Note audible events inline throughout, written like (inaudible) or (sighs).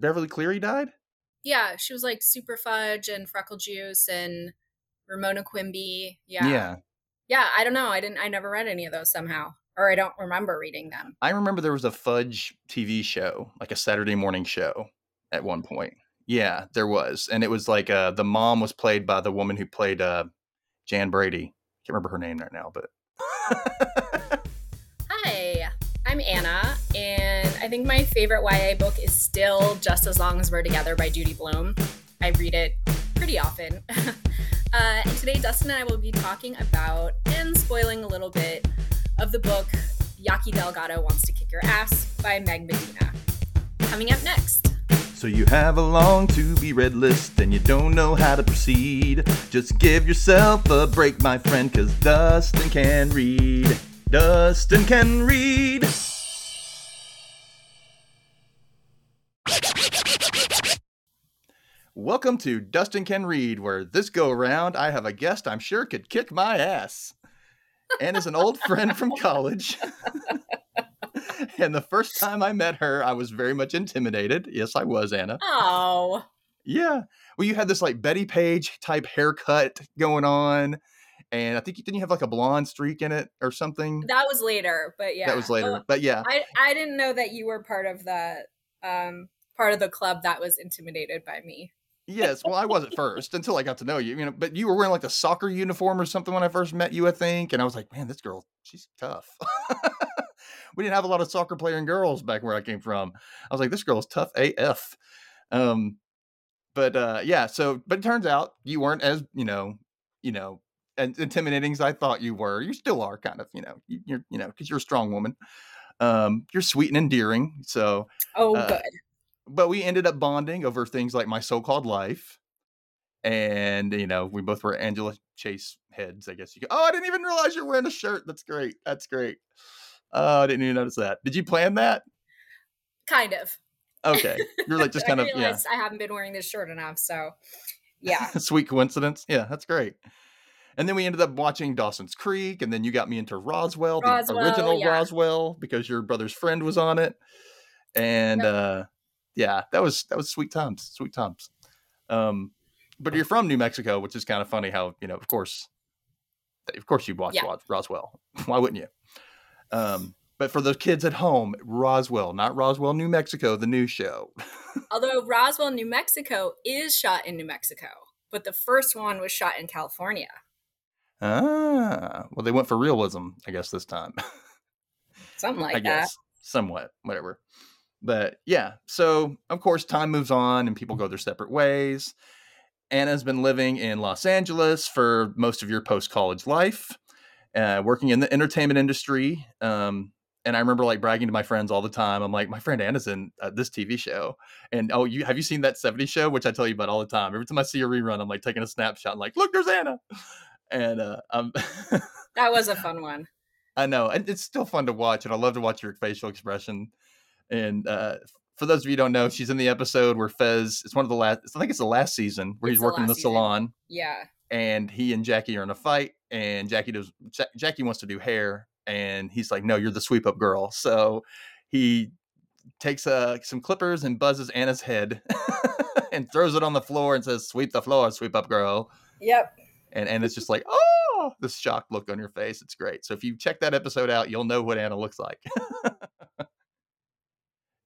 Beverly Cleary died? Yeah, she was like Superfudge and Freckle Juice and Ramona Quimby. Yeah. Yeah. Yeah, I don't know. I didn't I never read any of those somehow. Or I don't remember reading them. I remember there was a Fudge TV show, like a Saturday morning show at one point. Yeah, there was. And it was like uh the mom was played by the woman who played uh Jan Brady. Can't remember her name right now, but (laughs) I think my favorite YA book is still Just as Long as We're Together by Judy Blume. I read it pretty often. (laughs) uh, and today, Dustin and I will be talking about and spoiling a little bit of the book Yaqui Delgado Wants to Kick Your Ass by Meg Medina. Coming up next. So you have a long to be read list and you don't know how to proceed. Just give yourself a break, my friend, cause Dustin can read. Dustin can read. Welcome to Dustin Can Read, where this go around I have a guest I'm sure could kick my ass. And is an old friend from college. (laughs) and the first time I met her, I was very much intimidated. Yes, I was, Anna. Oh. Yeah. Well, you had this like Bettie Page type haircut going on. And I think you didn't you have like a blonde streak in it or something? That was later, but yeah. That was later. Oh, but yeah. I, I didn't know that you were part of the um part of the club that was intimidated by me. Yes. Well, I was at first until I got to know you. You know, but you were wearing like a soccer uniform or something when I first met you, I think. And I was like, man, this girl, she's tough. (laughs) we didn't have a lot of soccer playing girls back where I came from. I was like, this girl is tough AF. Um, but uh, yeah. So, but it turns out you weren't as you know, you know, as intimidating as I thought you were. You still are, kind of. You know, you, you're you know, because you're a strong woman. Um, you're sweet and endearing. So, Oh, Uh, good. But we ended up bonding over things like my so-called life and you know we both were angela chase heads i guess you could oh i didn't even realize you're wearing a shirt. That's great. That's great. Oh i didn't even notice that. Did you plan that? Kind of. okay. You're like just (laughs) kind of yeah. I haven't been wearing this shirt enough, so yeah. (laughs) sweet coincidence. Yeah that's great. And then we ended up watching dawson's creek and then you got me into roswell, Roswell, the original yeah. roswell because your brother's friend was on it. And Yep. uh yeah that was that was sweet times sweet times um but you're from new mexico which is kind of funny how you know of course of course you watch Yeah. Roswell (laughs) why wouldn't you um but for those kids at home roswell not roswell new mexico the new show (laughs) Although Roswell, New Mexico is shot in New Mexico, but the first one was shot in California. ah well they went for realism i guess this time (laughs) Something like I that. guess somewhat, whatever. But yeah, so of course, time moves on and people go their separate ways. Anna's been living in Los Angeles for most of your post college life, uh, working in the entertainment industry. Um, and I remember like bragging to my friends all the time. I'm like, my friend Anna's in uh, this TV show, and oh, you have you seen that '70s show, which I tell you about all the time. Every time I see a rerun, I'm like taking a snapshot, and like, look, there's Anna, and uh, um, That was a (laughs) fun one. I know, and it's still fun to watch, and I love to watch your facial expression. And uh, for those of you who don't know, she's in the episode where Fez. It's one of the last. I think it's the last season where It's he's working in the season. salon, Yeah. and he and Jackie are in a fight, and Jackie does. Ja- Jackie wants to do hair, and he's like, "No, you're the sweep up girl." So he takes uh, some clippers and buzzes Anna's head, (laughs) and throws it on the floor and says, "Sweep the floor, sweep up girl." Yep. and and it's just like, oh, this shocked look on your face. It's great. So if you check that episode out, you'll know what Anna looks like. (laughs)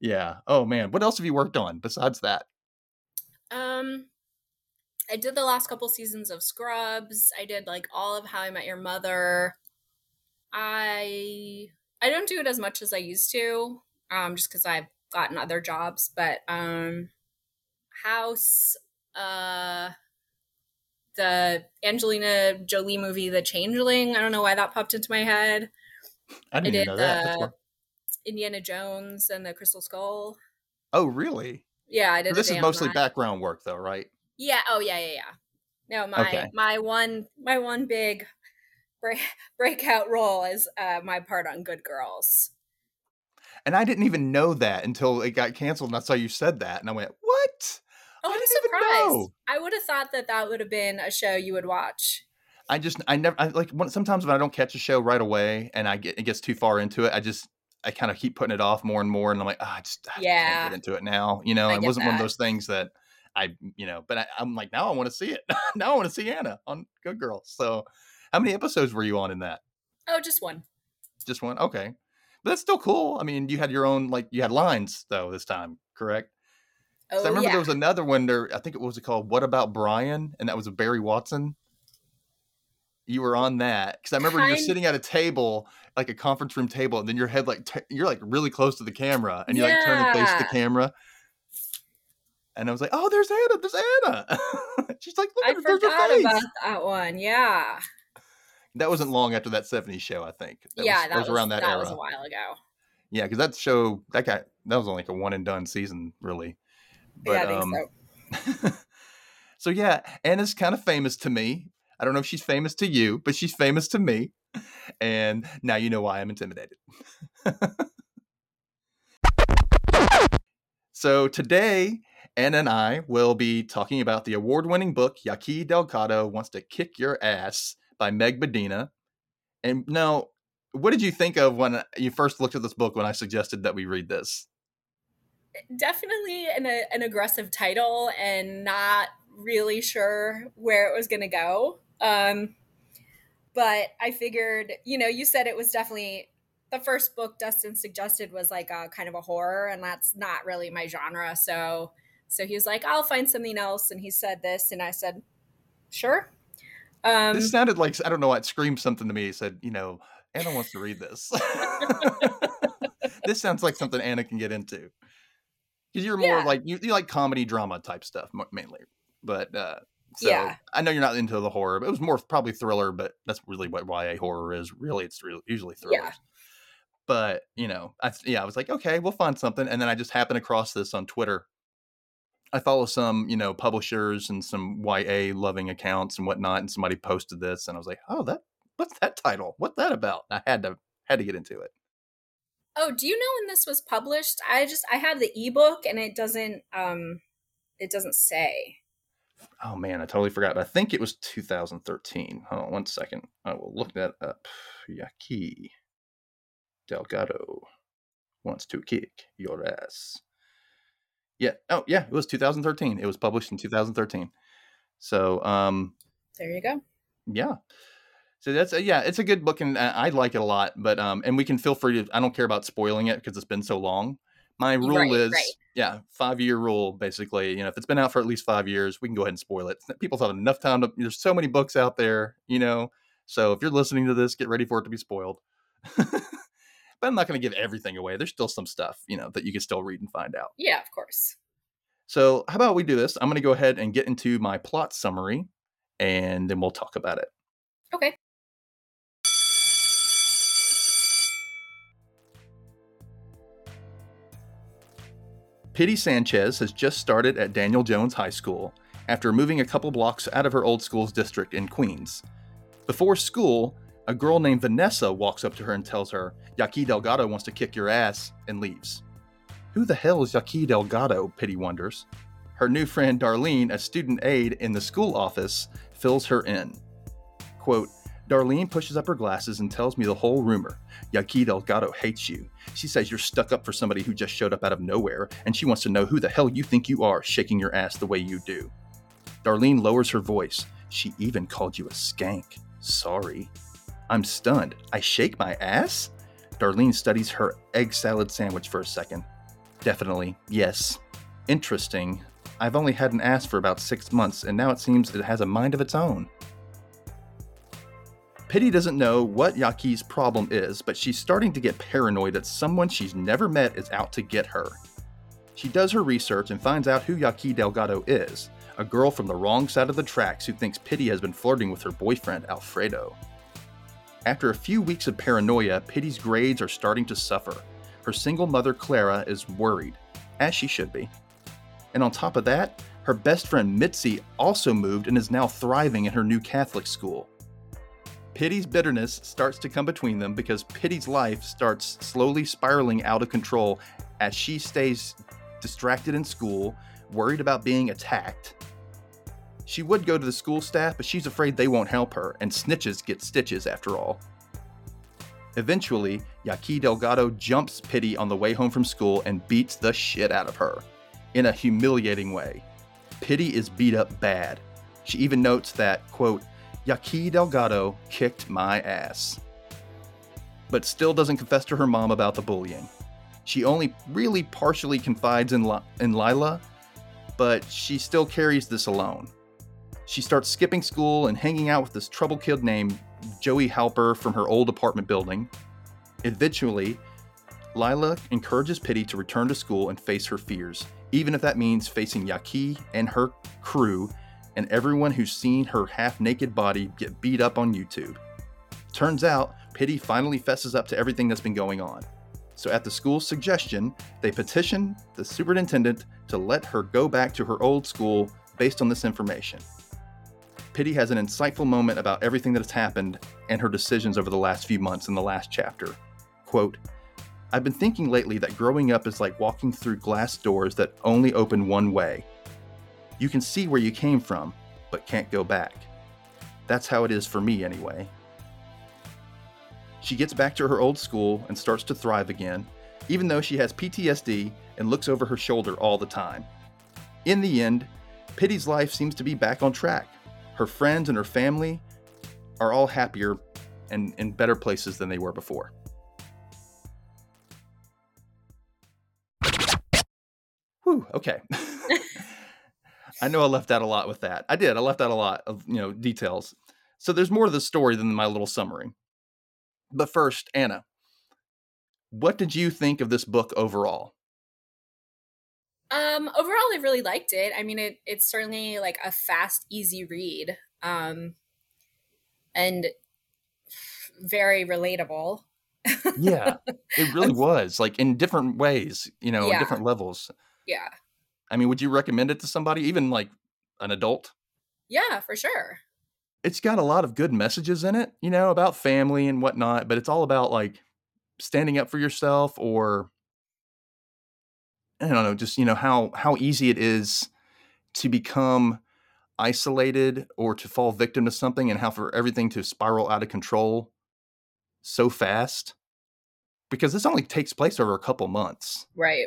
yeah. Oh man, what else have you worked on besides that? Um, I did the last couple seasons of Scrubs. I did like all of How I Met Your Mother. I I don't do it as much as I used to, um, just because I've gotten other jobs. But um, House, uh, the Angelina Jolie movie, The Changeling. I don't know why that popped into my head. I didn't I even know did that. That's the what- Indiana Jones and the Crystal Skull. oh, really? Yeah, I did. This is mostly that. background work, though, right? Yeah. Oh, yeah, yeah, yeah. No, my Okay. my one my one big break, (laughs) breakout role is uh, my part on Good Girls. And I didn't even know that until it got canceled, and I saw you said that, and I went, "What?" Oh, I even surprised. know. I would have thought that that would have been a show you would watch. I just, I never, I like when, sometimes when I don't catch a show right away and I get it gets too far into it, I just, I kind of keep putting it off more and more, and I'm like, ah, I just I Yeah. can't get into it now. You know, I it wasn't one of those things that I, you know, but I, I'm like, now I want to see it. (laughs) now I want to see Anna on Good Girls. So, how many episodes were you on in that? Oh, just one. Just one. Okay, but that's still cool. I mean, you had your own like you had lines though this time, correct? Oh, I remember yeah. there was another one there. I think it was called "What About Brian," and that was a Barry Watson. You were on that because I remember you're sitting at a table, like a conference room table, and then your head like t- you're like really close to the camera, and you like turn and face the camera. And I was like, "Oh, there's Anna! There's Anna!" (laughs) She's like, "Look I at her, there's her forgot face." about that one. Yeah. That wasn't long after that '70s show, I think. That yeah, was, that was, around that, era. was a while ago. Yeah, because that show that guy that was only like a one and done season, really. But, yeah, I think um, so. (laughs) so yeah, Anna's kind of famous to me. I don't know if she's famous to you, but she's famous to me. And now you know why I'm intimidated. (laughs) so today, Anna and I will be talking about the award-winning book Yaqui Delgado Wants to Kick Your Ass by Meg Medina. And now, what did you think of when you first looked at this book when I suggested that we read this? Definitely an, an aggressive title and not really sure where it was going to go. Um, but I figured, you know, you said it was definitely the first book Dustin suggested was like a kind of a horror, and that's not really my genre. So, so he was like, "I'll find something else," and he said this, and I said, "Sure." Um, this sounded like I don't know. Why it screamed something to me. He said, you know, Anna wants to read this. (laughs) this sounds like something Anna can get into. Because you're more Yeah. like you, you like comedy drama type stuff mainly, but uh, so Yeah. I know you're not into the horror. But it was more probably thriller, but that's really what YA horror is. Really, it's real usually thrillers. Yeah. But you know, I yeah, I was like, okay, we'll find something, and then I just happened across this on Twitter. I follow some, you know, publishers and some YA loving accounts and whatnot, and somebody posted this, and I was like, oh, that what's that title? What's that about? I had to had to get into it. Oh, do you know when this was published? I just I have the ebook and it doesn't um it doesn't say. Oh man, I totally forgot. I think it was 2013. Hold on one second. I will look that up. Yaqui Delgado wants to kick your ass. Yeah. Oh yeah, it was 2013. It was published in 2013. So um There you go. yeah. So that's a, yeah, it's a good book and I I like it a lot. But um, and we can feel free to. I don't care about spoiling it because it's been so long. My rule Right, is right. yeah, five year rule basically. You know, if it's been out for at least five years, we can go ahead and spoil it. People have enough time to. There's so many books out there, you know. So if you're listening to this, get ready for it to be spoiled. (laughs) but I'm not going to give everything away. There's still some stuff, you know, that you can still read and find out. Yeah, of course. So how about we do this? I'm going to go ahead and get into my plot summary, and then we'll talk about it. Okay. Pity Sanchez has just started at Daniel Jones High School after moving a couple blocks out of her old school's district in Queens. Before school, a girl named Vanessa walks up to her and tells her, Yaqui Delgado wants to kick your ass, and leaves. Who the hell is Yaqui Delgado? Pity wonders. Her new friend Darlene, a student aide in the school office, fills her in. Quote, Darlene pushes up her glasses and tells me the whole rumor. Yaqui Delgado hates you. She says you're stuck up for somebody who just showed up out of nowhere, and she wants to know who the hell you think you are, shaking your ass the way you do. Darlene lowers her voice. She even called you a skank. Sorry. I'm stunned. I shake my ass? Darlene studies her egg salad sandwich for a second. Definitely, yes. Interesting. I've only had an ass for about six months, and now it seems it has a mind of its own. Pity doesn't know what Yaqui's problem is, but she's starting to get paranoid that someone she's never met is out to get her. She does her research and finds out who Yaqui Delgado is a girl from the wrong side of the tracks who thinks Pity has been flirting with her boyfriend, Alfredo. After a few weeks of paranoia, Pity's grades are starting to suffer. Her single mother, Clara, is worried, as she should be. And on top of that, her best friend Mitzi also moved and is now thriving in her new Catholic school. Pity's bitterness starts to come between them because Pity's life starts slowly spiraling out of control as she stays distracted in school, worried about being attacked. She would go to the school staff, but she's afraid they won't help her, and snitches get stitches after all. Eventually, Yaqui Delgado jumps Pity on the way home from school and beats the shit out of her in a humiliating way. Pity is beat up bad. She even notes that, quote, Yaqui Delgado kicked my ass. But still doesn't confess to her mom about the bullying. She only really partially confides in, in Lila, but she still carries this alone. She starts skipping school and hanging out with this trouble kid named Joey Halper from her old apartment building. Eventually, Lila encourages Pity to return to school and face her fears, even if that means facing Yaqui and her crew and everyone who's seen her half naked body get beat up on YouTube. Turns out, Pity finally fesses up to everything that's been going on. So, at the school's suggestion, they petition the superintendent to let her go back to her old school based on this information. Pity has an insightful moment about everything that has happened and her decisions over the last few months in the last chapter. Quote, I've been thinking lately that growing up is like walking through glass doors that only open one way. You can see where you came from, but can't go back. That's how it is for me, anyway. She gets back to her old school and starts to thrive again, even though she has PTSD and looks over her shoulder all the time. In the end, Pity's life seems to be back on track. Her friends and her family are all happier and in better places than they were before. Whew, okay. (laughs) I know I left out a lot with that. I did. I left out a lot of, you know, details. So there's more to the story than my little summary. But first, Anna, what did you think of this book overall? Um, overall, I really liked it. I mean, it it's certainly like a fast, easy read, um, and very relatable. yeah, it (laughs) really was. Like in different ways, you know, Yeah. different levels. yeah, I mean, would you recommend it to somebody, even like an adult? yeah, for sure. It's got a lot of good messages in it, you know, about family and whatnot, but it's all about like standing up for yourself or I don't know, just you know how how easy it is to become isolated or to fall victim to something and how for everything to spiral out of control so fast because this only takes place over a couple months Right.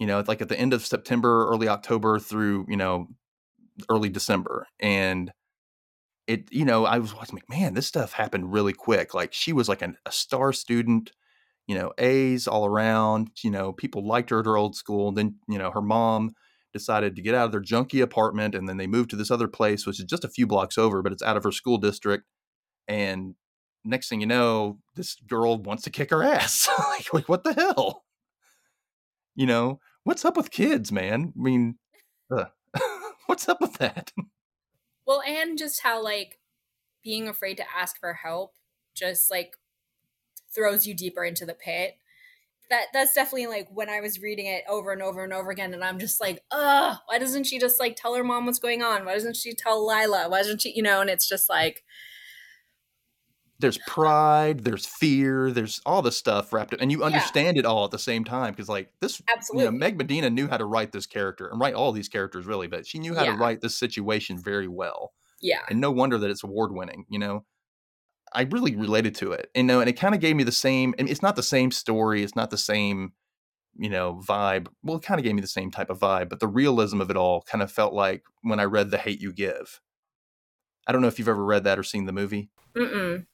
You know, it's like at the end of September, early October through, you know, early December. And it, you know, I was watching, like, man, this stuff happened really quick. Like she was like an, a star student, you know, A's all around, you know, people liked her at her old school. Then, you know, her mom decided to get out of their junky apartment and then they moved to this other place, which is just a few blocks over, but it's out of her school district. And next thing you know, this girl wants to kick her ass. (laughs) like, like, what the hell? You know, what's up with kids, man? I mean, uh, (laughs) what's up with that? (laughs) Well, and just how like being afraid to ask for help just like throws you deeper into the pit. That that's definitely like when I was reading it over and over and over again, and I'm just like, ugh, why doesn't she just like tell her mom what's going on? Why doesn't she tell Lila? Why doesn't she, you know? And it's just like, There's pride, there's fear, there's all this stuff wrapped up, and you Yeah. understand it all at the same time because, like, this, you absolutely, know, Meg Medina knew how to write this character and write all these characters really, but she knew how to write this situation very well. yeah, and no wonder that it's award winning you know i really related to it and no and it kind of gave me the same and it's not the same story it's not the same you know vibe well it kind of gave me the same type of vibe but the realism of it all kind of felt like when i read the hate you give i don't know if you've ever read that or seen the movie Mm-mm.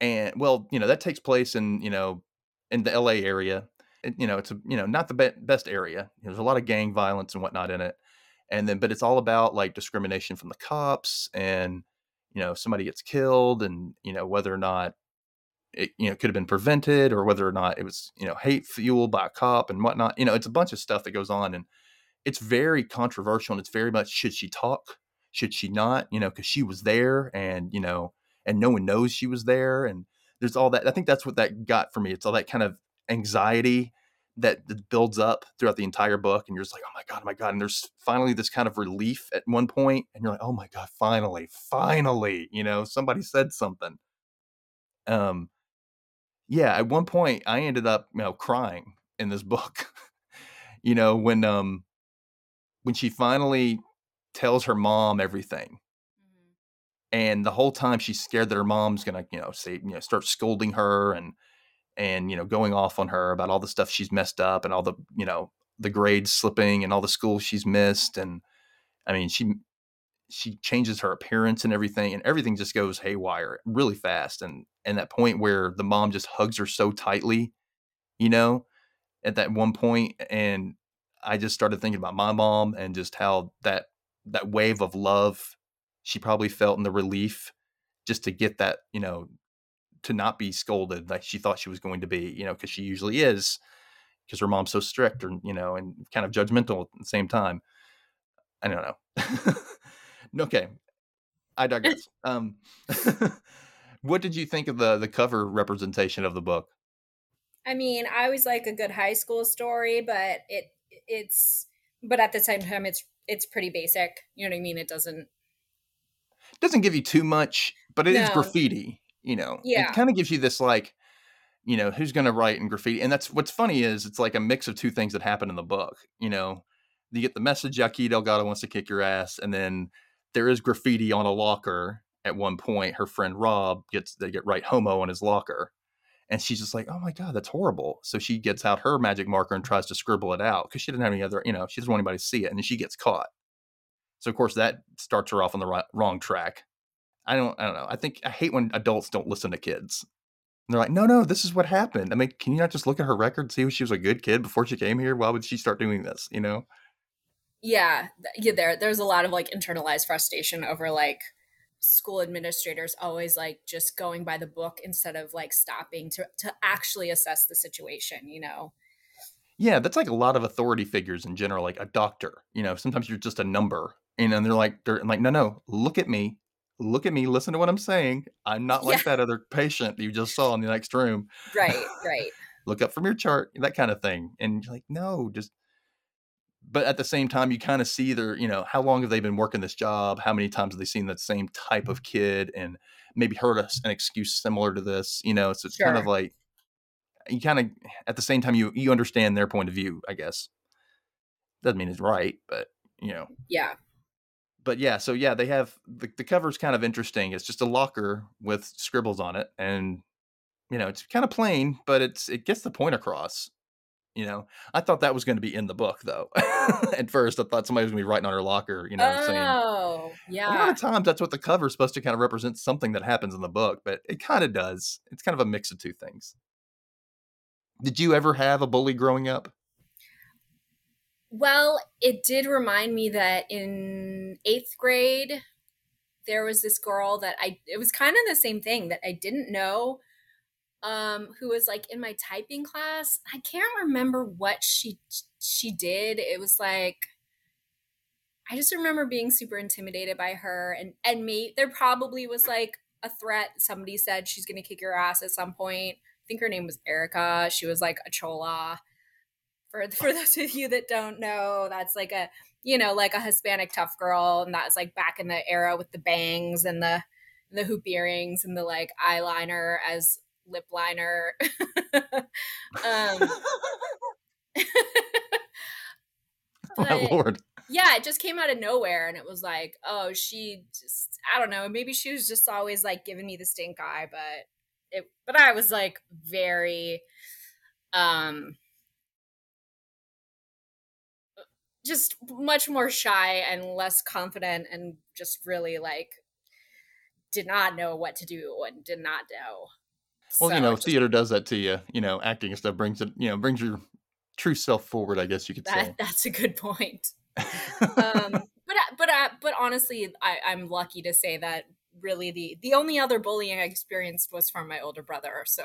And well you know that takes place in you know in the la area it, you know it's a you know not the be- best area there's a lot of gang violence and whatnot in it and then but it's all about like discrimination from the cops and you know somebody gets killed and you know whether or not it you know could have been prevented or whether or not it was you know hate fueled by a cop and whatnot you know it's a bunch of stuff that goes on and it's very controversial and it's very much should she talk should she not you know because she was there and you know and no one knows she was there and there's all that i think that's what that got for me it's all that kind of anxiety that, builds up throughout the entire book and you're just like oh my god oh my god and there's finally this kind of relief at one point and you're like oh my god finally finally you know somebody said something. Um yeah at one point i ended up you know crying in this book (laughs) you know when um when she finally tells her mom everything and the whole time she's scared that her mom's gonna you know say you know start scolding her and and you know going off on her about all the stuff she's messed up and all the you know the grades slipping and all the schools she's missed and i mean she she changes her appearance and everything and everything just goes haywire really fast and and that point where the mom just hugs her so tightly you know at that one point and i just started thinking about my mom and just how that that wave of love she probably felt in the relief just to get that you know to not be scolded like she thought she was going to be you know because she usually is because her mom's so strict or you know and kind of judgmental at the same time i don't know (laughs) okay i digress (laughs) um (laughs) what did you think of the the cover representation of the book I mean, I always like a good high school story, but it it's but at the same time it's it's pretty basic. You know what I mean? It doesn't doesn't give you too much, but it is No. graffiti. You know, Yeah. it kind of gives you this like, you know, who's going to write in graffiti, and that's what's funny is it's like a mix of two things that happen in the book. You know, you get the message Yaqui Delgado wants to kick your ass, and then there is graffiti on a locker at one point. Her friend Rob gets they get right homo on his locker, and she's just like, oh my god, that's horrible. So she gets out her magic marker and tries to scribble it out because she didn't have any other, you know, she doesn't want anybody to see it, and then she gets caught. So of course that starts her off on the ri- wrong track. I don't, I don't know. I think I hate when adults don't listen to kids. And they're like, no, no, this is what happened. I mean, can you not just look at her record, see if she was a good kid before she came here? Why would she start doing this? You know? yeah, yeah there there's a lot of like internalized frustration over like school administrators always like just going by the book instead of like stopping to to actually assess the situation, you know. Yeah, that's like a lot of authority figures in general, like a doctor. You know, sometimes you're just a number, and they're like, they're like, no, no, look at me, look at me, listen to what I'm saying. I'm not like that other patient you just saw in the next room. Right, (laughs) right. Look up from your chart, that kind of thing. And you're like, no, just. But at the same time, you kind of see their, you know, how long have they been working this job? How many times have they seen that same type of kid and maybe heard a, an excuse similar to this? You know, so it's kind of like you kind of at the same time you you understand their point of view i guess doesn't mean it's right but you know Yeah. But yeah so yeah they have the, the cover's kind of interesting it's just a locker with scribbles on it and you know it's kind of plain but it's it gets the point across you know? I thought that was going to be in the book though. (laughs) At first i thought somebody was going to be writing on her locker you know saying Oh, yeah." a lot of times that's what the cover is supposed to kind of represent something that happens in the book but it kind of does it's kind of a mix of two things. Did you ever have a bully growing up Well, it did remind me that in eighth grade, there was this girl that I, it was kind of the same thing that I didn't know, um, who was like in my typing class. I can't remember what she, she did. It was like, I just remember being super intimidated by her and, and me, there probably was like a threat. Somebody said she's going to kick your ass at some point. I think her name was Erica. She was like a chola for for those of you that don't know, that's like a you know like a Hispanic tough girl, and that's like back in the era with the bangs and the the hoop earrings and the like eyeliner as lip liner. (laughs) um, (laughs) my lord yeah, it just came out of nowhere, and it was like, oh, she just I don't know, maybe she was just always like giving me the stink eye, but it but I was like very um just much more shy and less confident and just really like did not know what to do and did not know. well you know just- theater does that to you you know acting and stuff brings it you know brings your true self forward i guess you could that, say that's a good point. (laughs) Um, but but I, but honestly, I, I'm lucky to say that really the the only other bullying I experienced was from my older brother. So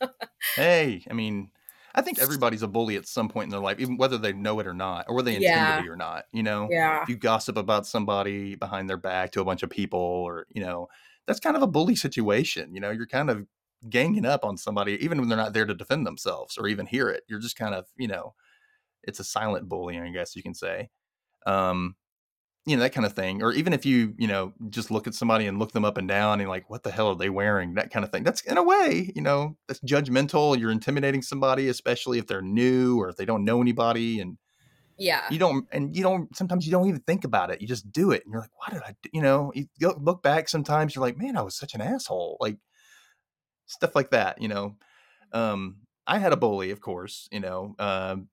(laughs) hey i mean i think everybody's a bully at some point in their life even whether they know it or not or whether they intend Yeah. to be or not you know? Yeah, if you gossip about somebody behind their back to a bunch of people or you know that's kind of a bully situation you know? You're kind of ganging up on somebody even when they're not there to defend themselves or even hear it. You're just kind of you know it's a silent bullying i guess you can say. Um you know that kind of thing or even if you you know just look at somebody and look them up and down and like what the hell are they wearing that kind of thing that's in a way you know that's judgmental you're intimidating somebody especially if they're new or if they don't know anybody and Yeah. You don't, and you don't. Sometimes you don't even think about it. You just do it, and you're like, "Why did I?" Do? You know, you look back. Sometimes you're like, "Man, I was such an asshole." Like stuff like that. You know, um, I had a bully, of course. You know, um,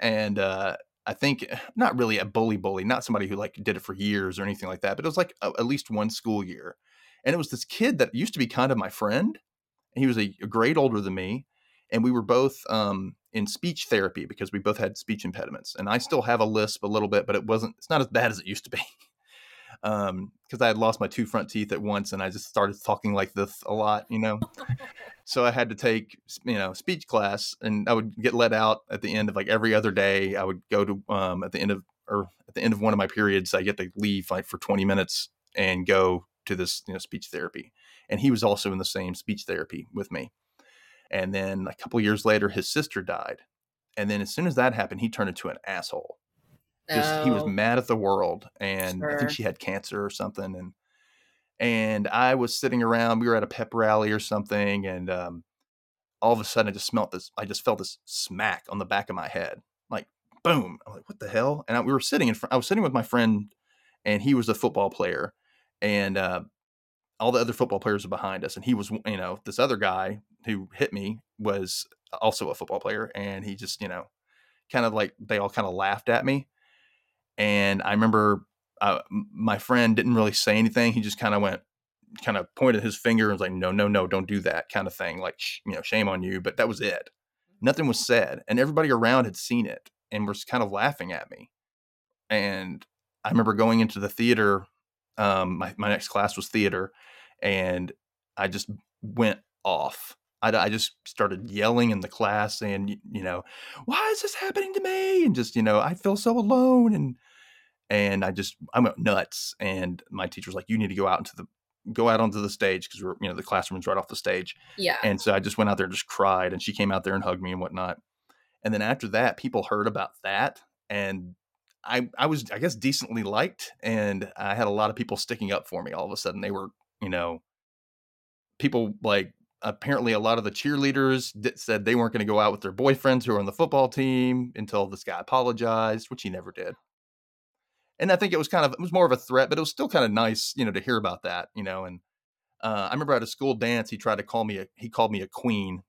and uh, I think not really a bully bully, not somebody who like did it for years or anything like that, but it was like a, at least one school year, and it was this kid that used to be kind of my friend. He was a, a grade older than me, and we were both um, in speech therapy because we both had speech impediments. And I still have a lisp a little bit, but it wasn't. It's not as bad as it used to be. (laughs) um because I had lost my two front teeth at once and I just started talking like this a lot, you know. So I had to take you know speech class and I would get let out at the end of like every other day. I would go to um at the end of or at the end of one of my periods I get to leave like for 20 minutes and go to this you know speech therapy. And he was also in the same speech therapy with me. And then a couple years later his sister died. And then as soon as that happened, he turned into an asshole just oh. he was oh. mad at the world and sure. i think she had cancer or something and and i was sitting around we were at a pep rally or something and um, all of a sudden i just smelt this i just felt this smack on the back of my head like boom i'm like what the hell? And I, we were sitting in i was sitting with my friend and he was a football player and uh, all the other football players were behind us and he was you know this other guy who hit me was also a football player and he just you know kind of like they all kind of laughed at me and I remember uh, my friend didn't really say anything. He just kind of went, kind of pointed his finger and was like, no, no, no, don't do that kind of thing. Like, you know, shame on you. But that was it. Nothing was said. And everybody around had seen it and was kind of laughing at me. And I remember going into the theater. Um, my, my next class was theater. And I just went off. I, I just started yelling in the class and, you know, why is this happening to me? And just, you know, I feel so alone. And, and I just I went nuts. And my teacher was like, "You need to go out into the go out onto the stage because we're you know the classroom's right off the stage." Yeah. And so I just went out there and just cried, and she came out there and hugged me and whatnot. And then after that, people heard about that, and I I was I guess decently liked, and I had a lot of people sticking up for me. All of a sudden, they were you know people like apparently a lot of the cheerleaders said they weren't going to go out with their boyfriends who were on the football team until this guy apologized, which he never did and I think it was kind of it was more of a threat, but it was still kind of nice, you know, to hear about that, you know. And uh, I remember at a school dance, he tried to call me a he called me a queen,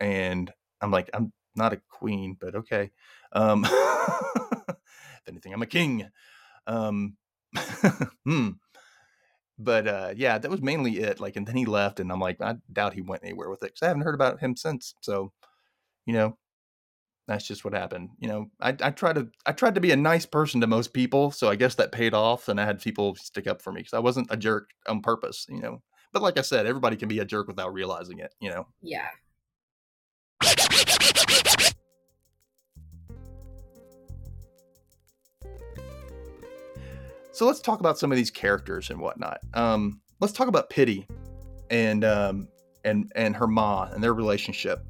and I'm like, I'm not a queen, but okay. Um, (laughs) if anything, I'm a king. Um, (laughs) hmm. But uh, yeah, that was mainly it. Like, and then he left, and I'm like, I doubt he went anywhere with it because I haven't heard about him since. So, you know, that's just what happened. You know, I, I tried to I tried to be a nice person to most people, so I guess that paid off, and I had people stick up for me because I wasn't a jerk on purpose. You know, but like I said, everybody can be a jerk without realizing it. You know. Yeah. So let's talk about some of these characters and whatnot. Um, let's talk about Pity and um, and and her ma and their relationship.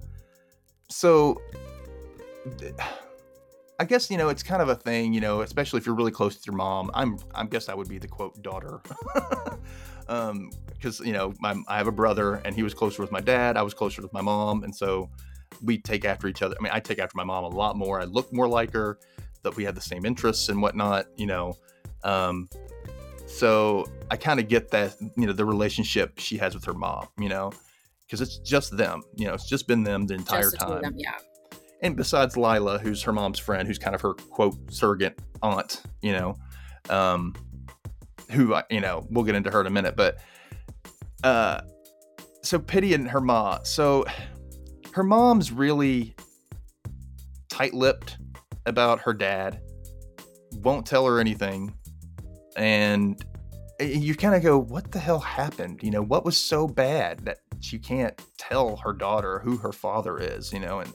So (sighs) I guess you know it's kind of a thing, you know, especially if you're really close to your mom. I'm, I guess I would be the quote daughter, (laughs) um, because you know, my, I have a brother, and he was closer with my dad. I was closer with my mom, and so we take after each other. I mean, I take after my mom a lot more. I look more like her. That we have the same interests and whatnot, you know. Um, so I kind of get that, you know, the relationship she has with her mom, you know, because it's just them, you know, it's just been them the entire the time. Them, yeah and besides Lila, who's her mom's friend, who's kind of her quote surrogate aunt, you know, um, who you know we'll get into her in a minute, but uh, so Pity and her mom. So her mom's really tight-lipped about her dad, won't tell her anything, and you kind of go, "What the hell happened? You know, what was so bad that she can't tell her daughter who her father is? You know, and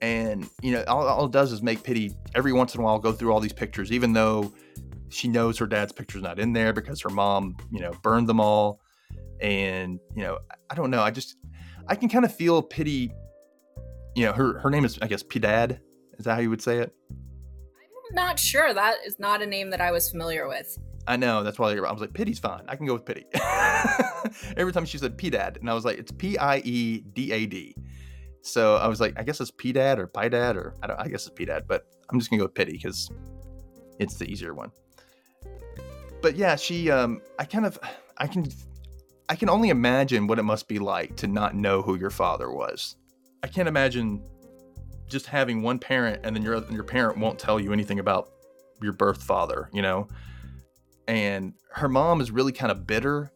and you know all, all, it does is make pity every once in a while go through all these pictures even though she knows her dad's picture's not in there because her mom you know burned them all and you know i don't know i just i can kind of feel pity you know her her name is i guess pidad is that how you would say it i'm not sure that is not a name that i was familiar with I know that's why I was like, pity's fine. I can go with pity. (laughs) Every time she said Pidad, and I was like, it's P I E D A D So I was like, I guess it's P Dad or Pi Dad or I, don't, I guess it's P Dad, but I'm just gonna go with Pity because it's the easier one. But yeah, she um I kind of I can I can only imagine what it must be like to not know who your father was. I can't imagine just having one parent and then your your parent won't tell you anything about your birth father, you know. And her mom is really kind of bitter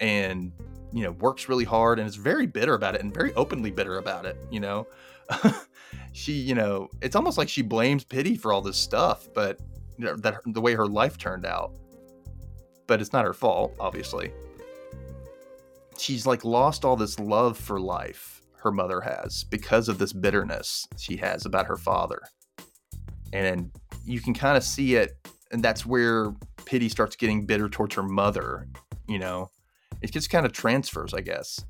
and you know works really hard and is very bitter about it and very openly bitter about it, you know. (laughs) she, you know, it's almost like she blames Pity for all this stuff, but you know, that the way her life turned out. But it's not her fault, obviously. She's like lost all this love for life her mother has because of this bitterness she has about her father. And you can kind of see it, and that's where Pity starts getting bitter towards her mother. You know, it just kind of transfers, I guess.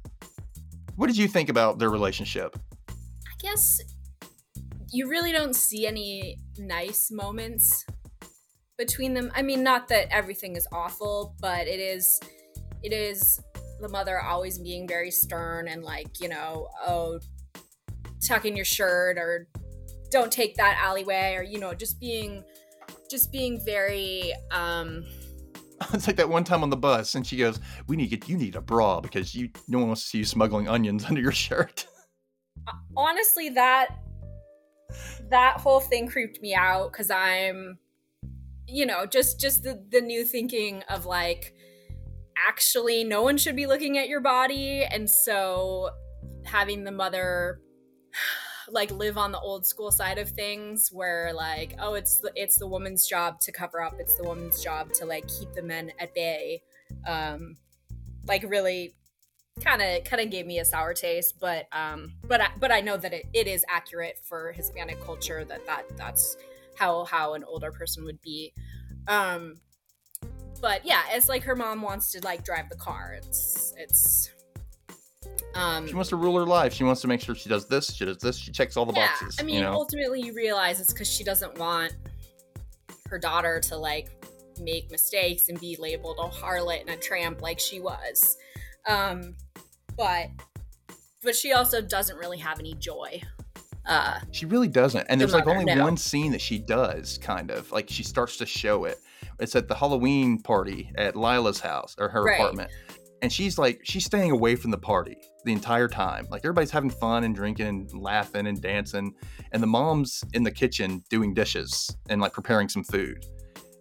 What did you think about their relationship? I guess you really don't see any nice moments between them. I mean, not that everything is awful, but it is it is the mother always being very stern and like, you know, oh, tuck in your shirt or don't take that alleyway or you know, just being just being very um (laughs) it's like that one time on the bus and she goes, "We need to get you need a bra because you no one wants to see you smuggling onions (laughs) under your shirt." Uh, honestly, that that whole thing creeped me out cuz I'm you know, just just the the new thinking of like actually no one should be looking at your body and so having the mother like live on the old school side of things where like oh it's the it's the woman's job to cover up. It's the woman's job to like keep the men at bay. Um like really kind of kind of gave me a sour taste but um but I, but I know that it, it is accurate for Hispanic culture that that that's how how an older person would be. Um but yeah, it's like her mom wants to like drive the car. It's it's um, she wants to rule her life. She wants to make sure she does this, she does this, she checks all the yeah, boxes. I mean, you know? ultimately, you realize it's because she doesn't want her daughter to like make mistakes and be labeled a harlot and a tramp like she was. Um, but but she also doesn't really have any joy. Uh, she really doesn't. And there's mother, like only no. one scene that she does, kind of like she starts to show it. It's at the Halloween party at Lila's house or her right. apartment. And she's like, she's staying away from the party the entire time. Like everybody's having fun and drinking and laughing and dancing. And the mom's in the kitchen doing dishes and like preparing some food.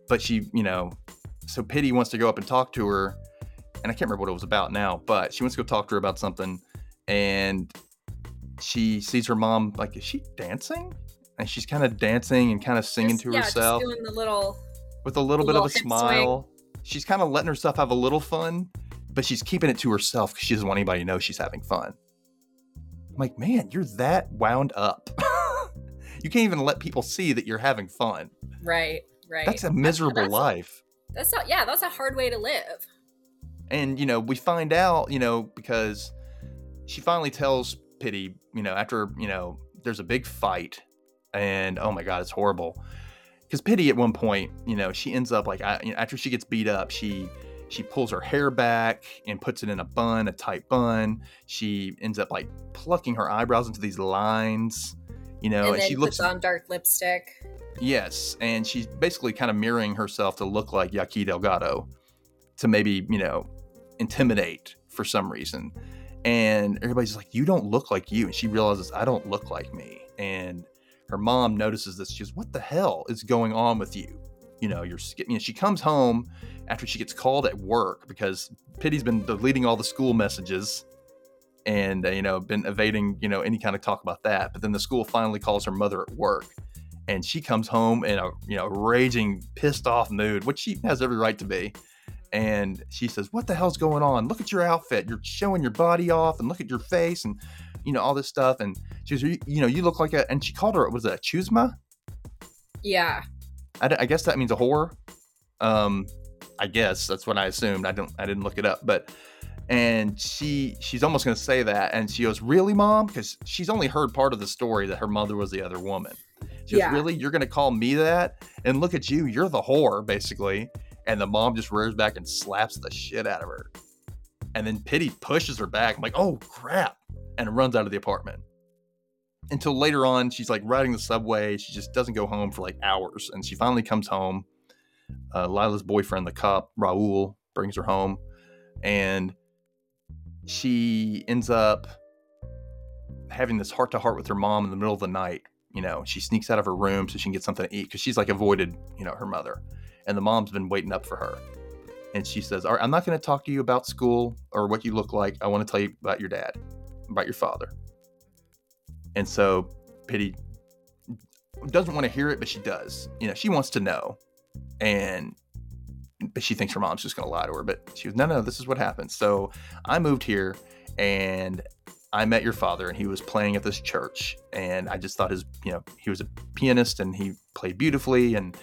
But she, you know, so Pity wants to go up and talk to her. And I can't remember what it was about now, but she wants to go talk to her about something. And she sees her mom, like, is she dancing? And she's kind of dancing and kind of singing just, to yeah, herself. Just doing the little with a little bit of a smile. Swing. She's kind of letting herself have a little fun, but she's keeping it to herself because she doesn't want anybody to know she's having fun. I'm like, man, you're that wound up. (laughs) you can't even let people see that you're having fun. Right, right. That's a miserable that's, that's life. That's not, yeah, that's a hard way to live. And, you know, we find out, you know, because she finally tells Pity, you know, after, you know, there's a big fight and oh my God, it's horrible because Pity at one point, you know, she ends up like you know, after she gets beat up, she she pulls her hair back and puts it in a bun, a tight bun. She ends up like plucking her eyebrows into these lines, you know, and, and she looks on dark lipstick. Yes, and she's basically kind of mirroring herself to look like Yaqui Delgado, to maybe you know intimidate for some reason. And everybody's like, "You don't look like you," and she realizes I don't look like me, and her mom notices this. She goes, "What the hell is going on with you?" You know, you're. You know, she comes home after she gets called at work because Pity's been deleting all the school messages and uh, you know been evading you know any kind of talk about that. But then the school finally calls her mother at work, and she comes home in a you know raging, pissed off mood, which she has every right to be. And she says, "What the hell's going on? Look at your outfit. You're showing your body off, and look at your face, and you know all this stuff." And she you know, you look like a, and she called her, was it a chusma? Yeah. I, I guess that means a whore. Um, I guess that's what I assumed. I don't, I didn't look it up, but, and she, she's almost going to say that. And she goes, really, mom? Cause she's only heard part of the story that her mother was the other woman. She yeah. goes, really? You're going to call me that? And look at you. You're the whore, basically. And the mom just rears back and slaps the shit out of her. And then Pity pushes her back. I'm like, oh crap. And runs out of the apartment. Until later on, she's like riding the subway. She just doesn't go home for like hours. And she finally comes home. Uh, Lila's boyfriend, the cop, Raul, brings her home. And she ends up having this heart to heart with her mom in the middle of the night. You know, she sneaks out of her room so she can get something to eat because she's like avoided, you know, her mother. And the mom's been waiting up for her. And she says, All right, I'm not going to talk to you about school or what you look like. I want to tell you about your dad, about your father. And so Piddy doesn't want to hear it, but she does. You know, she wants to know. And but she thinks her mom's just to lie to her. But she was, no, no, this is what happened. So I moved here and I met your father and he was playing at this church. And I just thought his, you know, he was a pianist and he played beautifully. And,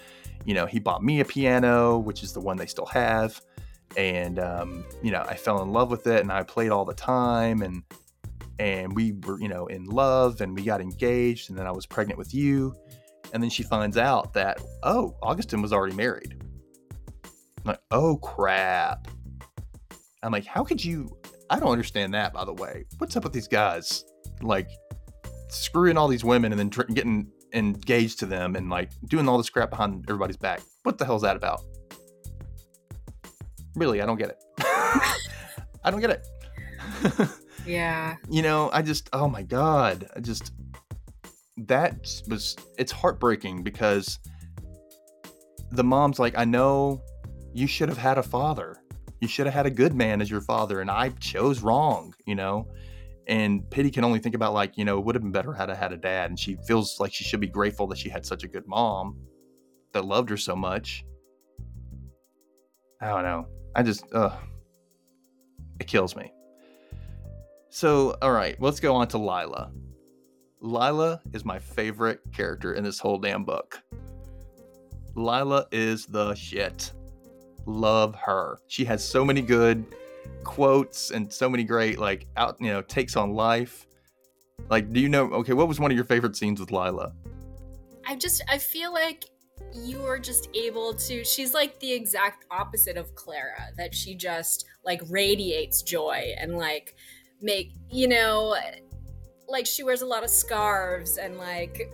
you know, he bought me a piano, which is the one they still have. And, um, you know, I fell in love with it and I played all the time. And, and we were, you know, in love and we got engaged. And then I was pregnant with you. And then she finds out that, oh, Augustin was already married. I'm like, oh crap. I'm like, how could you? I don't understand that, by the way. What's up with these guys? Like, screwing all these women and then tr- getting engaged to them and like doing all this crap behind everybody's back. What the hell is that about? Really, I don't get it. (laughs) I don't get it. (laughs) yeah. You know, I just, oh my God. I just, that was, it's heartbreaking because the mom's like, I know you should have had a father. You should have had a good man as your father, and I chose wrong, you know? And Piddy can only think about, like, you know, it would have been better had I had a dad. And she feels like she should be grateful that she had such a good mom that loved her so much. I don't know. I just, ugh. It kills me. So, all right, let's go on to Lila. Lila is my favorite character in this whole damn book. Lila is the shit love her. She has so many good quotes and so many great like out you know takes on life. Like, do you know? Okay, what was one of your favorite scenes with Lila? I just I feel like you are just able to she's like the exact opposite of Clara that she just like radiates joy and like make you know like she wears a lot of scarves and like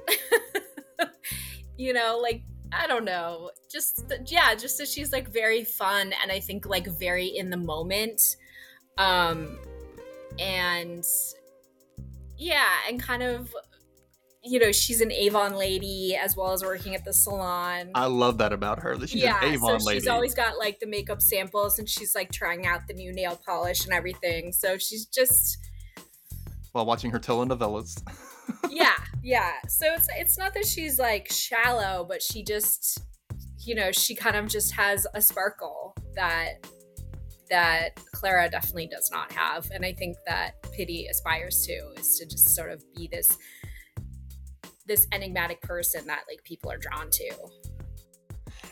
(laughs) you know like I don't know. Just yeah, just that she's like very fun and I think like very in the moment. Um and yeah, and kind of you know, she's an Avon lady as well as working at the salon. I love that about her. That she's yeah, an Avon so lady. She's always got like the makeup samples and she's like trying out the new nail polish and everything. So she's just while watching her telenovelas. (laughs) yeah, yeah. So it's it's not that she's like shallow, but she just you know, she kind of just has a sparkle that that Clara definitely does not have. And I think that Piddy aspires to is to just sort of be this this enigmatic person that like people are drawn to.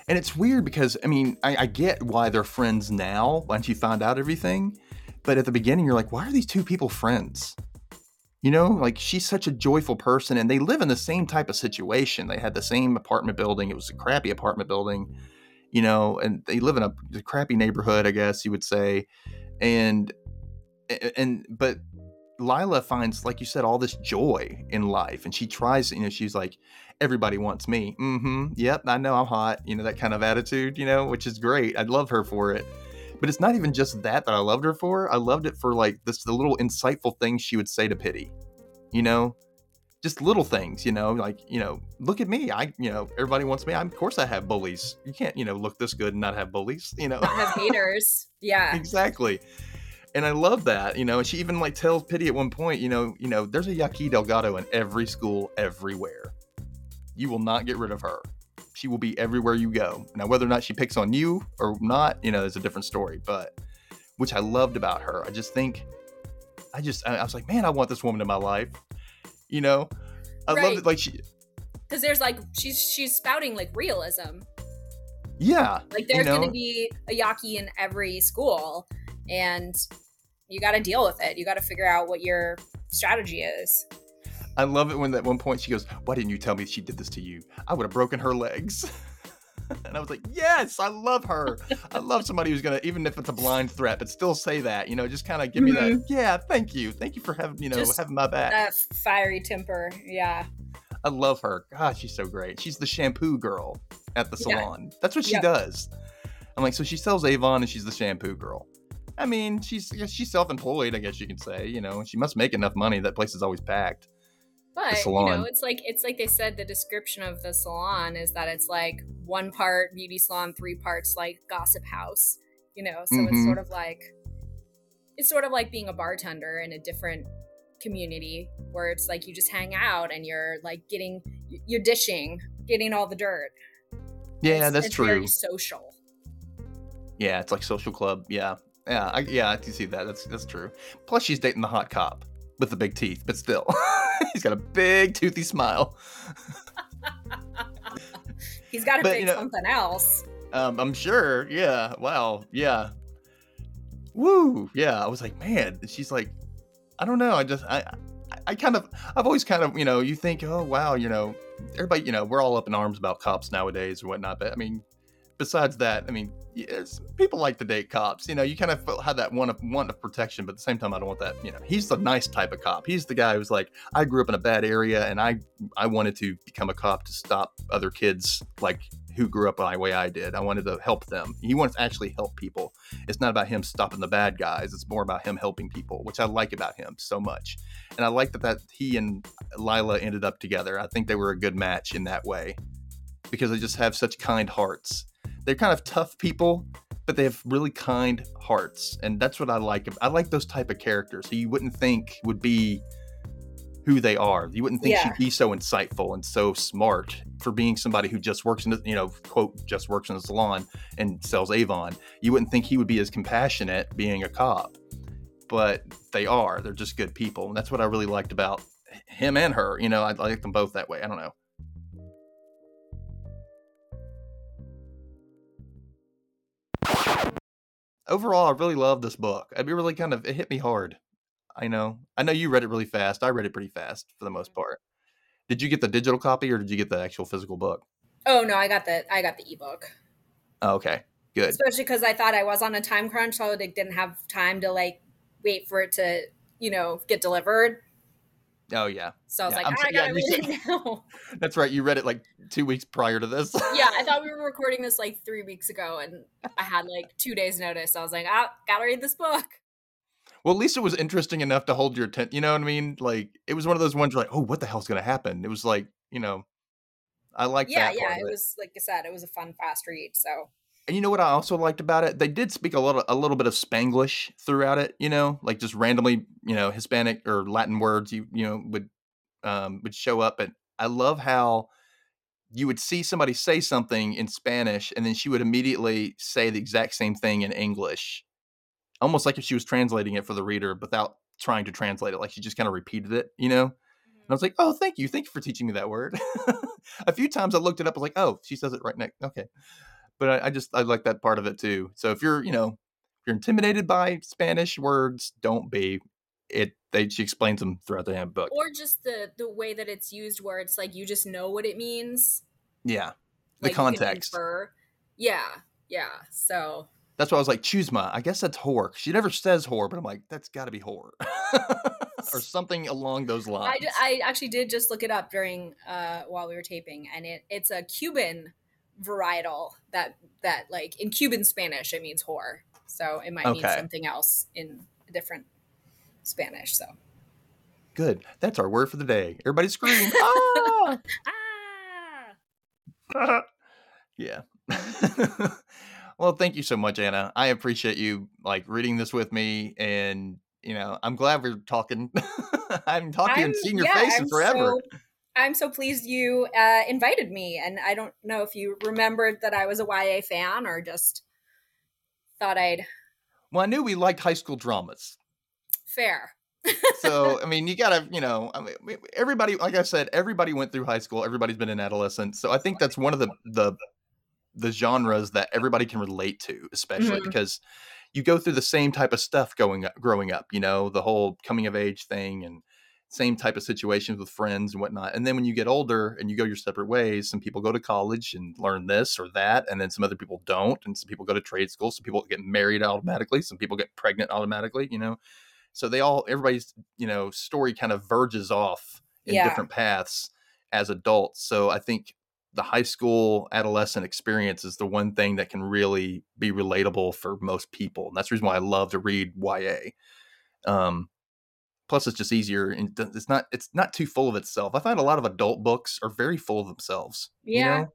And it's weird because I mean, I, I get why they're friends now once you find out everything. But at the beginning you're like, why are these two people friends? You know, like she's such a joyful person, and they live in the same type of situation. They had the same apartment building. It was a crappy apartment building, you know, and they live in a, a crappy neighborhood, I guess you would say. And, and, but Lila finds, like you said, all this joy in life, and she tries. You know, she's like, "Everybody wants me." Mm-hmm. Yep, I know I'm hot. You know that kind of attitude. You know, which is great. I'd love her for it. But it's not even just that that I loved her for. I loved it for like this the little insightful things she would say to Piddy. You know, just little things, you know, like, you know, look at me. I, you know, everybody wants me. I, of course I have bullies. You can't, you know, look this good and not have bullies, you know. Not have haters. Yeah. (laughs) exactly. And I love that, you know, and she even like tells Piddy at one point, you know, you know, there's a Yaqui Delgado in every school everywhere. You will not get rid of her she will be everywhere you go. Now, whether or not she picks on you or not, you know, is a different story. But which I loved about her. I just think, I just, I, was like, man, I want this woman in my life. You know, I right. love it. Like she, because there's like she's she's spouting like realism. Yeah, like there's you know? going to be a Yaqui in every school, and you got to deal with it. You got to figure out what your strategy is. I love it when at one point she goes, "Why didn't you tell me she did this to you? I would have broken her legs." (laughs) and I was like, yes, I love her. I love somebody who's gonna, even if it's a blind threat, but still say that. You know, just kind of give mm-hmm. me that. Mm-hmm. Yeah, thank you, thank you for having you know just having my back. That fiery temper, yeah. I love her. God, she's so great. She's the shampoo girl at the salon. Yeah. That's what she yep. does. I'm like, so she sells Avon and she's the shampoo girl. I mean, she's she's self-employed, I guess you can say. You know, she must make enough money. That place is always packed. But you know, it's like it's like they said. The description of the salon is that it's like one part beauty salon, three parts like gossip house. You know, so mm-hmm. it's sort of like it's sort of like being a bartender in a different community where it's like you just hang out and you're like getting you're dishing, getting all the dirt. Yeah, it's, that's it's true. Very social. Yeah, it's like social club. Yeah, yeah, I, yeah, I can see that. That's that's true. Plus, she's dating the hot cop with the big teeth, but still, (laughs) he's got a big toothy smile. (laughs) he's got to fix you know, something else. Um, I'm sure. Yeah. Wow. Yeah. Woo. Yeah. I was like, man. She's like, I don't know. I just, I, I kind of, I've always kind of, you know, you think, oh wow, you know, everybody, you know, we're all up in arms about cops nowadays or whatnot. But I mean, besides that, I mean, yes, people like to date cops. You know, you kind of have that one of want of protection, but at the same time, I don't want that. You know, he's the nice type of cop. He's the guy who's like, I grew up in a bad area, and I I wanted to become a cop to stop other kids like who grew up the way I did. I wanted to help them. He wants to actually help people. It's not about him stopping the bad guys. It's more about him helping people, which I like about him so much. And I like that that he and Lila ended up together. I think they were a good match in that way because they just have such kind hearts they're kind of tough people, but they have really kind hearts, and that's what I like. I like those type of characters who you wouldn't think would be who they are. You wouldn't think yeah. she'd be so insightful and so smart for being somebody who just works in the, you know, quote, just works in the salon and sells Avon. You wouldn't think he would be as compassionate being a cop, but they are. They're just good people. And that's what I really liked about him and her. You know, I, I like them both that way. I don't know. Overall, I really love this book. I mean, really kind of it hit me hard. I know. I know you read it really fast. I read it pretty fast for the most mm-hmm. part. Did you get the digital copy or did you get the actual physical book? Oh no, I got the I got the ebook. Oh, okay, good. Especially because I thought I was on a time crunch, so I didn't have time to like wait for it to you know get delivered. Oh yeah. So I was yeah, like, oh, I gotta yeah, read it now. (laughs) (laughs) That's right. You read it like two weeks prior to this. (laughs) yeah, I thought we were recording this like three weeks ago, and I had like two days notice. I was like, oh, gotta read this book. Well, at least it was interesting enough to hold your attention. You know what I mean? Like it was one of those ones like, oh, what the hell's gonna happen? It was like, you know, I like yeah, that. Yeah, it, it was like I said, it was a fun, fast read. So and you know what I also liked about it? They did speak a little a little bit of Spanglish throughout it, you know, like just randomly, you know, Hispanic or Latin words you you know would um would show up and I love how you would see somebody say something in Spanish and then she would immediately say the exact same thing in English. Almost like if she was translating it for the reader without trying to translate it, like she just kind of repeated it, you know? And I was like, oh, thank you. Thank you for teaching me that word. (laughs) a few times I looked it up. I was like, oh, she says it right next. Okay but I, I just I like that part of it too. So if you're you know if you're intimidated by Spanish words, don't be. It they she explains them throughout the handbook. Or just the the way that it's used, where it's like you just know what it means. Yeah, the like context. Yeah, yeah. So that's why I was like, chusma. I guess that's whore. She never says whore, but I'm like, that's got to be whore. (laughs) or something along those lines. I, I actually did just look it up during uh, while we were taping, and it it's a Cuban varietal that that like in Cuban Spanish it means whore. So it might okay. mean something else in a different Spanish. So good. That's our word for the day. Everybody scream. ah! (laughs) ah! (laughs) yeah. (laughs) well, thank you so much, Anna. I appreciate you like reading this with me and you know, I'm glad we're talking. I haven't talked to you and seen your yeah, face in forever. So, I'm so pleased you uh, invited me. And I don't know if you remembered that I was a YA fan or just thought I'd. Well, I knew we liked high school dramas. Fair. so, (laughs) I mean, you gotta, you know, I mean, everybody, like I said, everybody went through high school. Everybody's been an adolescent. So I think that's one of the, the, the genres that everybody can relate to, especially mm-hmm. because you go through the same type of stuff going up, growing up, you know, the whole coming of age thing and same type of situations with friends and whatnot. And then when you get older and you go your separate ways, some people go to college and learn this or that, and then some other people don't, and some people go to trade school. Some people get married automatically. Some people get pregnant automatically. You know, so they all everybody's you know story kind of verges off in Yeah. different paths as adults. So I think the high school adolescent experience is the one thing that can really be relatable for most people, and that's the reason why I love to read YA. Um, plus, it's just easier, and it's not it's not too full of itself. I find a lot of adult books are very full of themselves. you Yeah. know?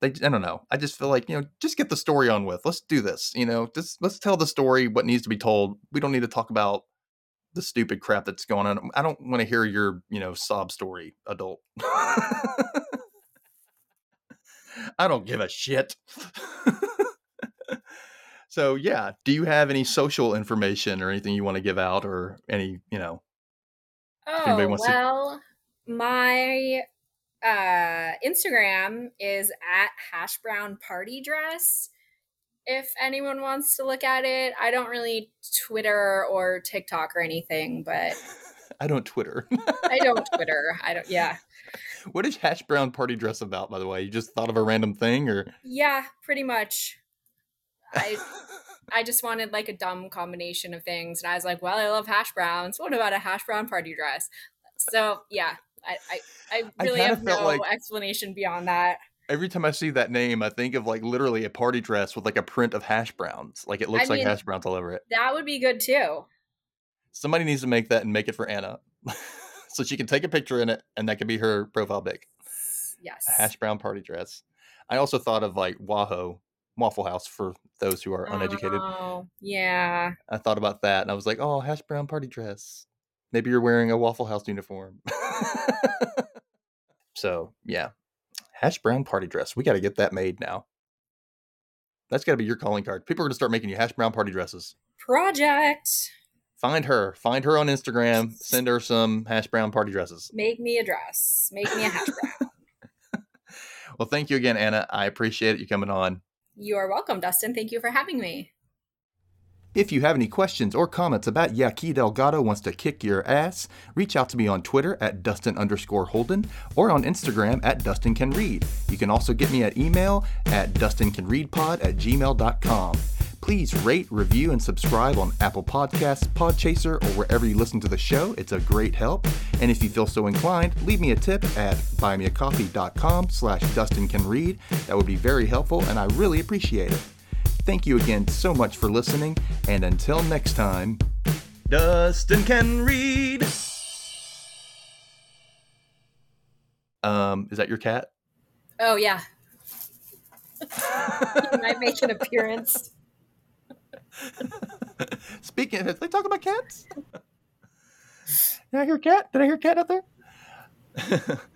They, I don't know. I just feel like you know, just get the story on with. Let's do this. You know, just let's tell the story. What needs to be told. We don't need to talk about the stupid crap that's going on. I don't want to hear your, you know, sob story, adult. (laughs) I don't give a shit. (laughs) so yeah, do you have any social information or anything you want to give out or any, you know, Oh wants to- well, my uh, Instagram is at hash brown party dress. If anyone wants to look at it, I don't really Twitter or TikTok or anything, but (laughs) I don't Twitter. I don't (laughs) Twitter. I don't. Yeah, what is hash brown party dress about, by the way? You just thought of a random thing or yeah, pretty much. I I just wanted like a dumb combination of things, and I was like, well, I love hash browns. What about a hash brown party dress? So yeah, I I, I I really kinda have no like- explanation beyond that. every time I see that name, I think of like literally a party dress with like a print of hash browns. Like it looks like mean- hash browns all over it. That would be good too. Somebody needs to make that and make it for Anna. (laughs) so she can take a picture in it and that could be her profile pic. Yes. A hash brown party dress. I also thought of like Waho, Waffle House for those who are uneducated. Oh, yeah. I thought about that and I was like, oh, hash brown party dress. Maybe you're wearing a Waffle House uniform. (laughs) so, yeah. Hash brown party dress. We got to get that made now. That's got to be your calling card. People are going to start making you hash brown party dresses. Project. Find her. Find her on Instagram. Send her some hash brown party dresses. Make me a dress. Make me a hash brown. (laughs) Well, thank you again, Anna. I appreciate you coming on. You are welcome, Dustin. Thank you for having me. If you have any questions or comments about Yaqui Delgado wants to kick your ass, reach out to me on Twitter at Dustin underscore Holden or on Instagram at Dustin Can Read. You can also get me at email at DustinCanReadPod at gmail.com. Please rate, review, and subscribe on Apple Podcasts, Podchaser, or wherever you listen to the show. It's a great help. And if you feel so inclined, leave me a tip at buymeacoffee.com slash Dustin Can Read. That would be very helpful, and I really appreciate it. Thank you again so much for listening, and until next time, Dustin can read. Um, is that your cat? Oh, yeah. (laughs) he might make an appearance. (laughs) Speaking, of, they talk about cats. Did I hear a cat? Did I hear a cat out there? (laughs)